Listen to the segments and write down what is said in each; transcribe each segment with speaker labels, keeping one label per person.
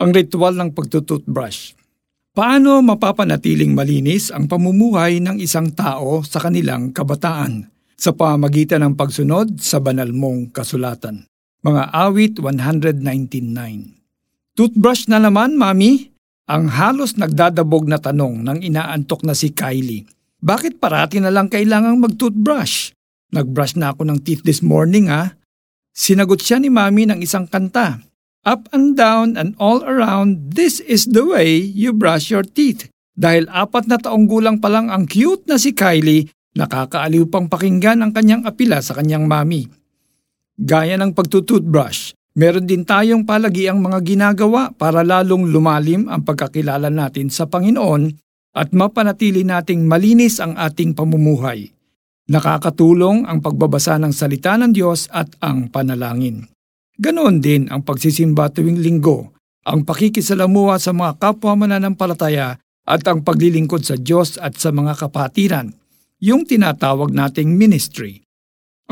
Speaker 1: Ang ritual ng pagtututbrush. Paano mapapanatiling malinis ang pamumuhay ng isang tao sa kanilang kabataan sa pamagitan ng pagsunod sa banal mong kasulatan? Mga awit 199 Toothbrush na naman, Mami? Ang halos nagdadabog na tanong ng inaantok na si Kylie. Bakit parati na lang kailangang mag-toothbrush? Nag-brush na ako ng teeth this morning ha. Sinagot siya ni Mami ng isang kanta. Up and down and all around, this is the way you brush your teeth. Dahil apat na taong gulang pa lang ang cute na si Kylie, nakakaaliw pang pakinggan ang kanyang apila sa kanyang mami. Gaya ng pagtututbrush, meron din tayong palagi ang mga ginagawa para lalong lumalim ang pagkakilala natin sa Panginoon at mapanatili nating malinis ang ating pamumuhay. Nakakatulong ang pagbabasa ng salita ng Diyos at ang panalangin. Ganoon din ang pagsisimba tuwing linggo, ang pakikisalamuha sa mga kapwa mananampalataya at ang paglilingkod sa Diyos at sa mga kapatiran, yung tinatawag nating ministry.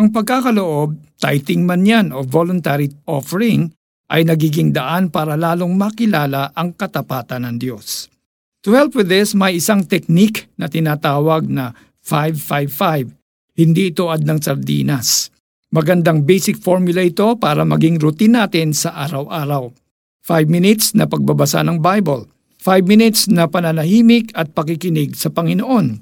Speaker 1: Ang pagkakaloob, tithing man yan o voluntary offering, ay nagiging daan para lalong makilala ang katapatan ng Diyos. To help with this, may isang technique na tinatawag na 555. Hindi ito ad ng sardinas. Magandang basic formula ito para maging routine natin sa araw-araw. 5 minutes na pagbabasa ng Bible, 5 minutes na pananahimik at pakikinig sa Panginoon,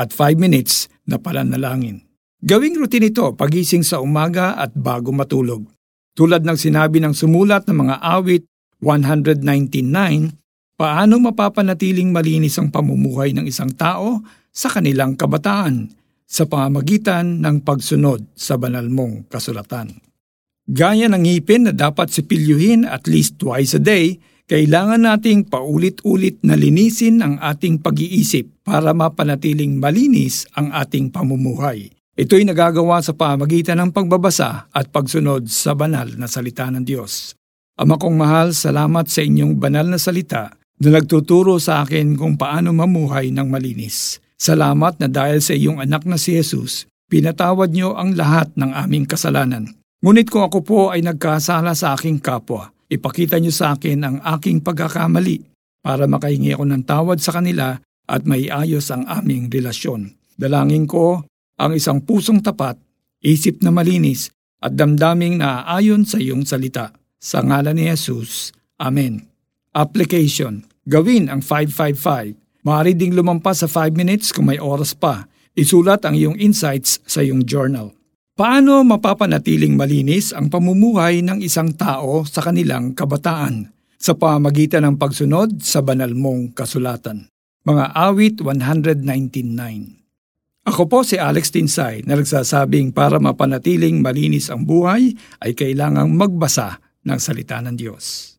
Speaker 1: at 5 minutes na pananalangin. Gawing routine ito pagising sa umaga at bago matulog. Tulad ng sinabi ng sumulat ng mga awit 199, paano mapapanatiling malinis ang pamumuhay ng isang tao sa kanilang kabataan sa pamamagitan ng pagsunod sa banal mong kasulatan. Gaya ng ngipin na dapat sipilyuhin at least twice a day, kailangan nating paulit-ulit na linisin ang ating pag-iisip para mapanatiling malinis ang ating pamumuhay. Ito'y nagagawa sa pamagitan ng pagbabasa at pagsunod sa banal na salita ng Diyos. Ama kong mahal, salamat sa inyong banal na salita na nagtuturo sa akin kung paano mamuhay ng malinis. Salamat na dahil sa iyong anak na si Jesus, pinatawad niyo ang lahat ng aming kasalanan. Ngunit kung ako po ay nagkasala sa aking kapwa, ipakita niyo sa akin ang aking pagkakamali para makahingi ako ng tawad sa kanila at maiayos ang aming relasyon. Dalangin ko ang isang pusong tapat, isip na malinis at damdaming naaayon sa iyong salita. Sa ngalan ni Jesus. Amen. Application. Gawin ang 555 Maaari ding lumampas sa 5 minutes kung may oras pa. Isulat ang iyong insights sa iyong journal. Paano mapapanatiling malinis ang pamumuhay ng isang tao sa kanilang kabataan sa pamagitan ng pagsunod sa banal mong kasulatan? Mga awit 199 Ako po si Alex Tinsay na nagsasabing para mapanatiling malinis ang buhay ay kailangang magbasa ng salita ng Diyos.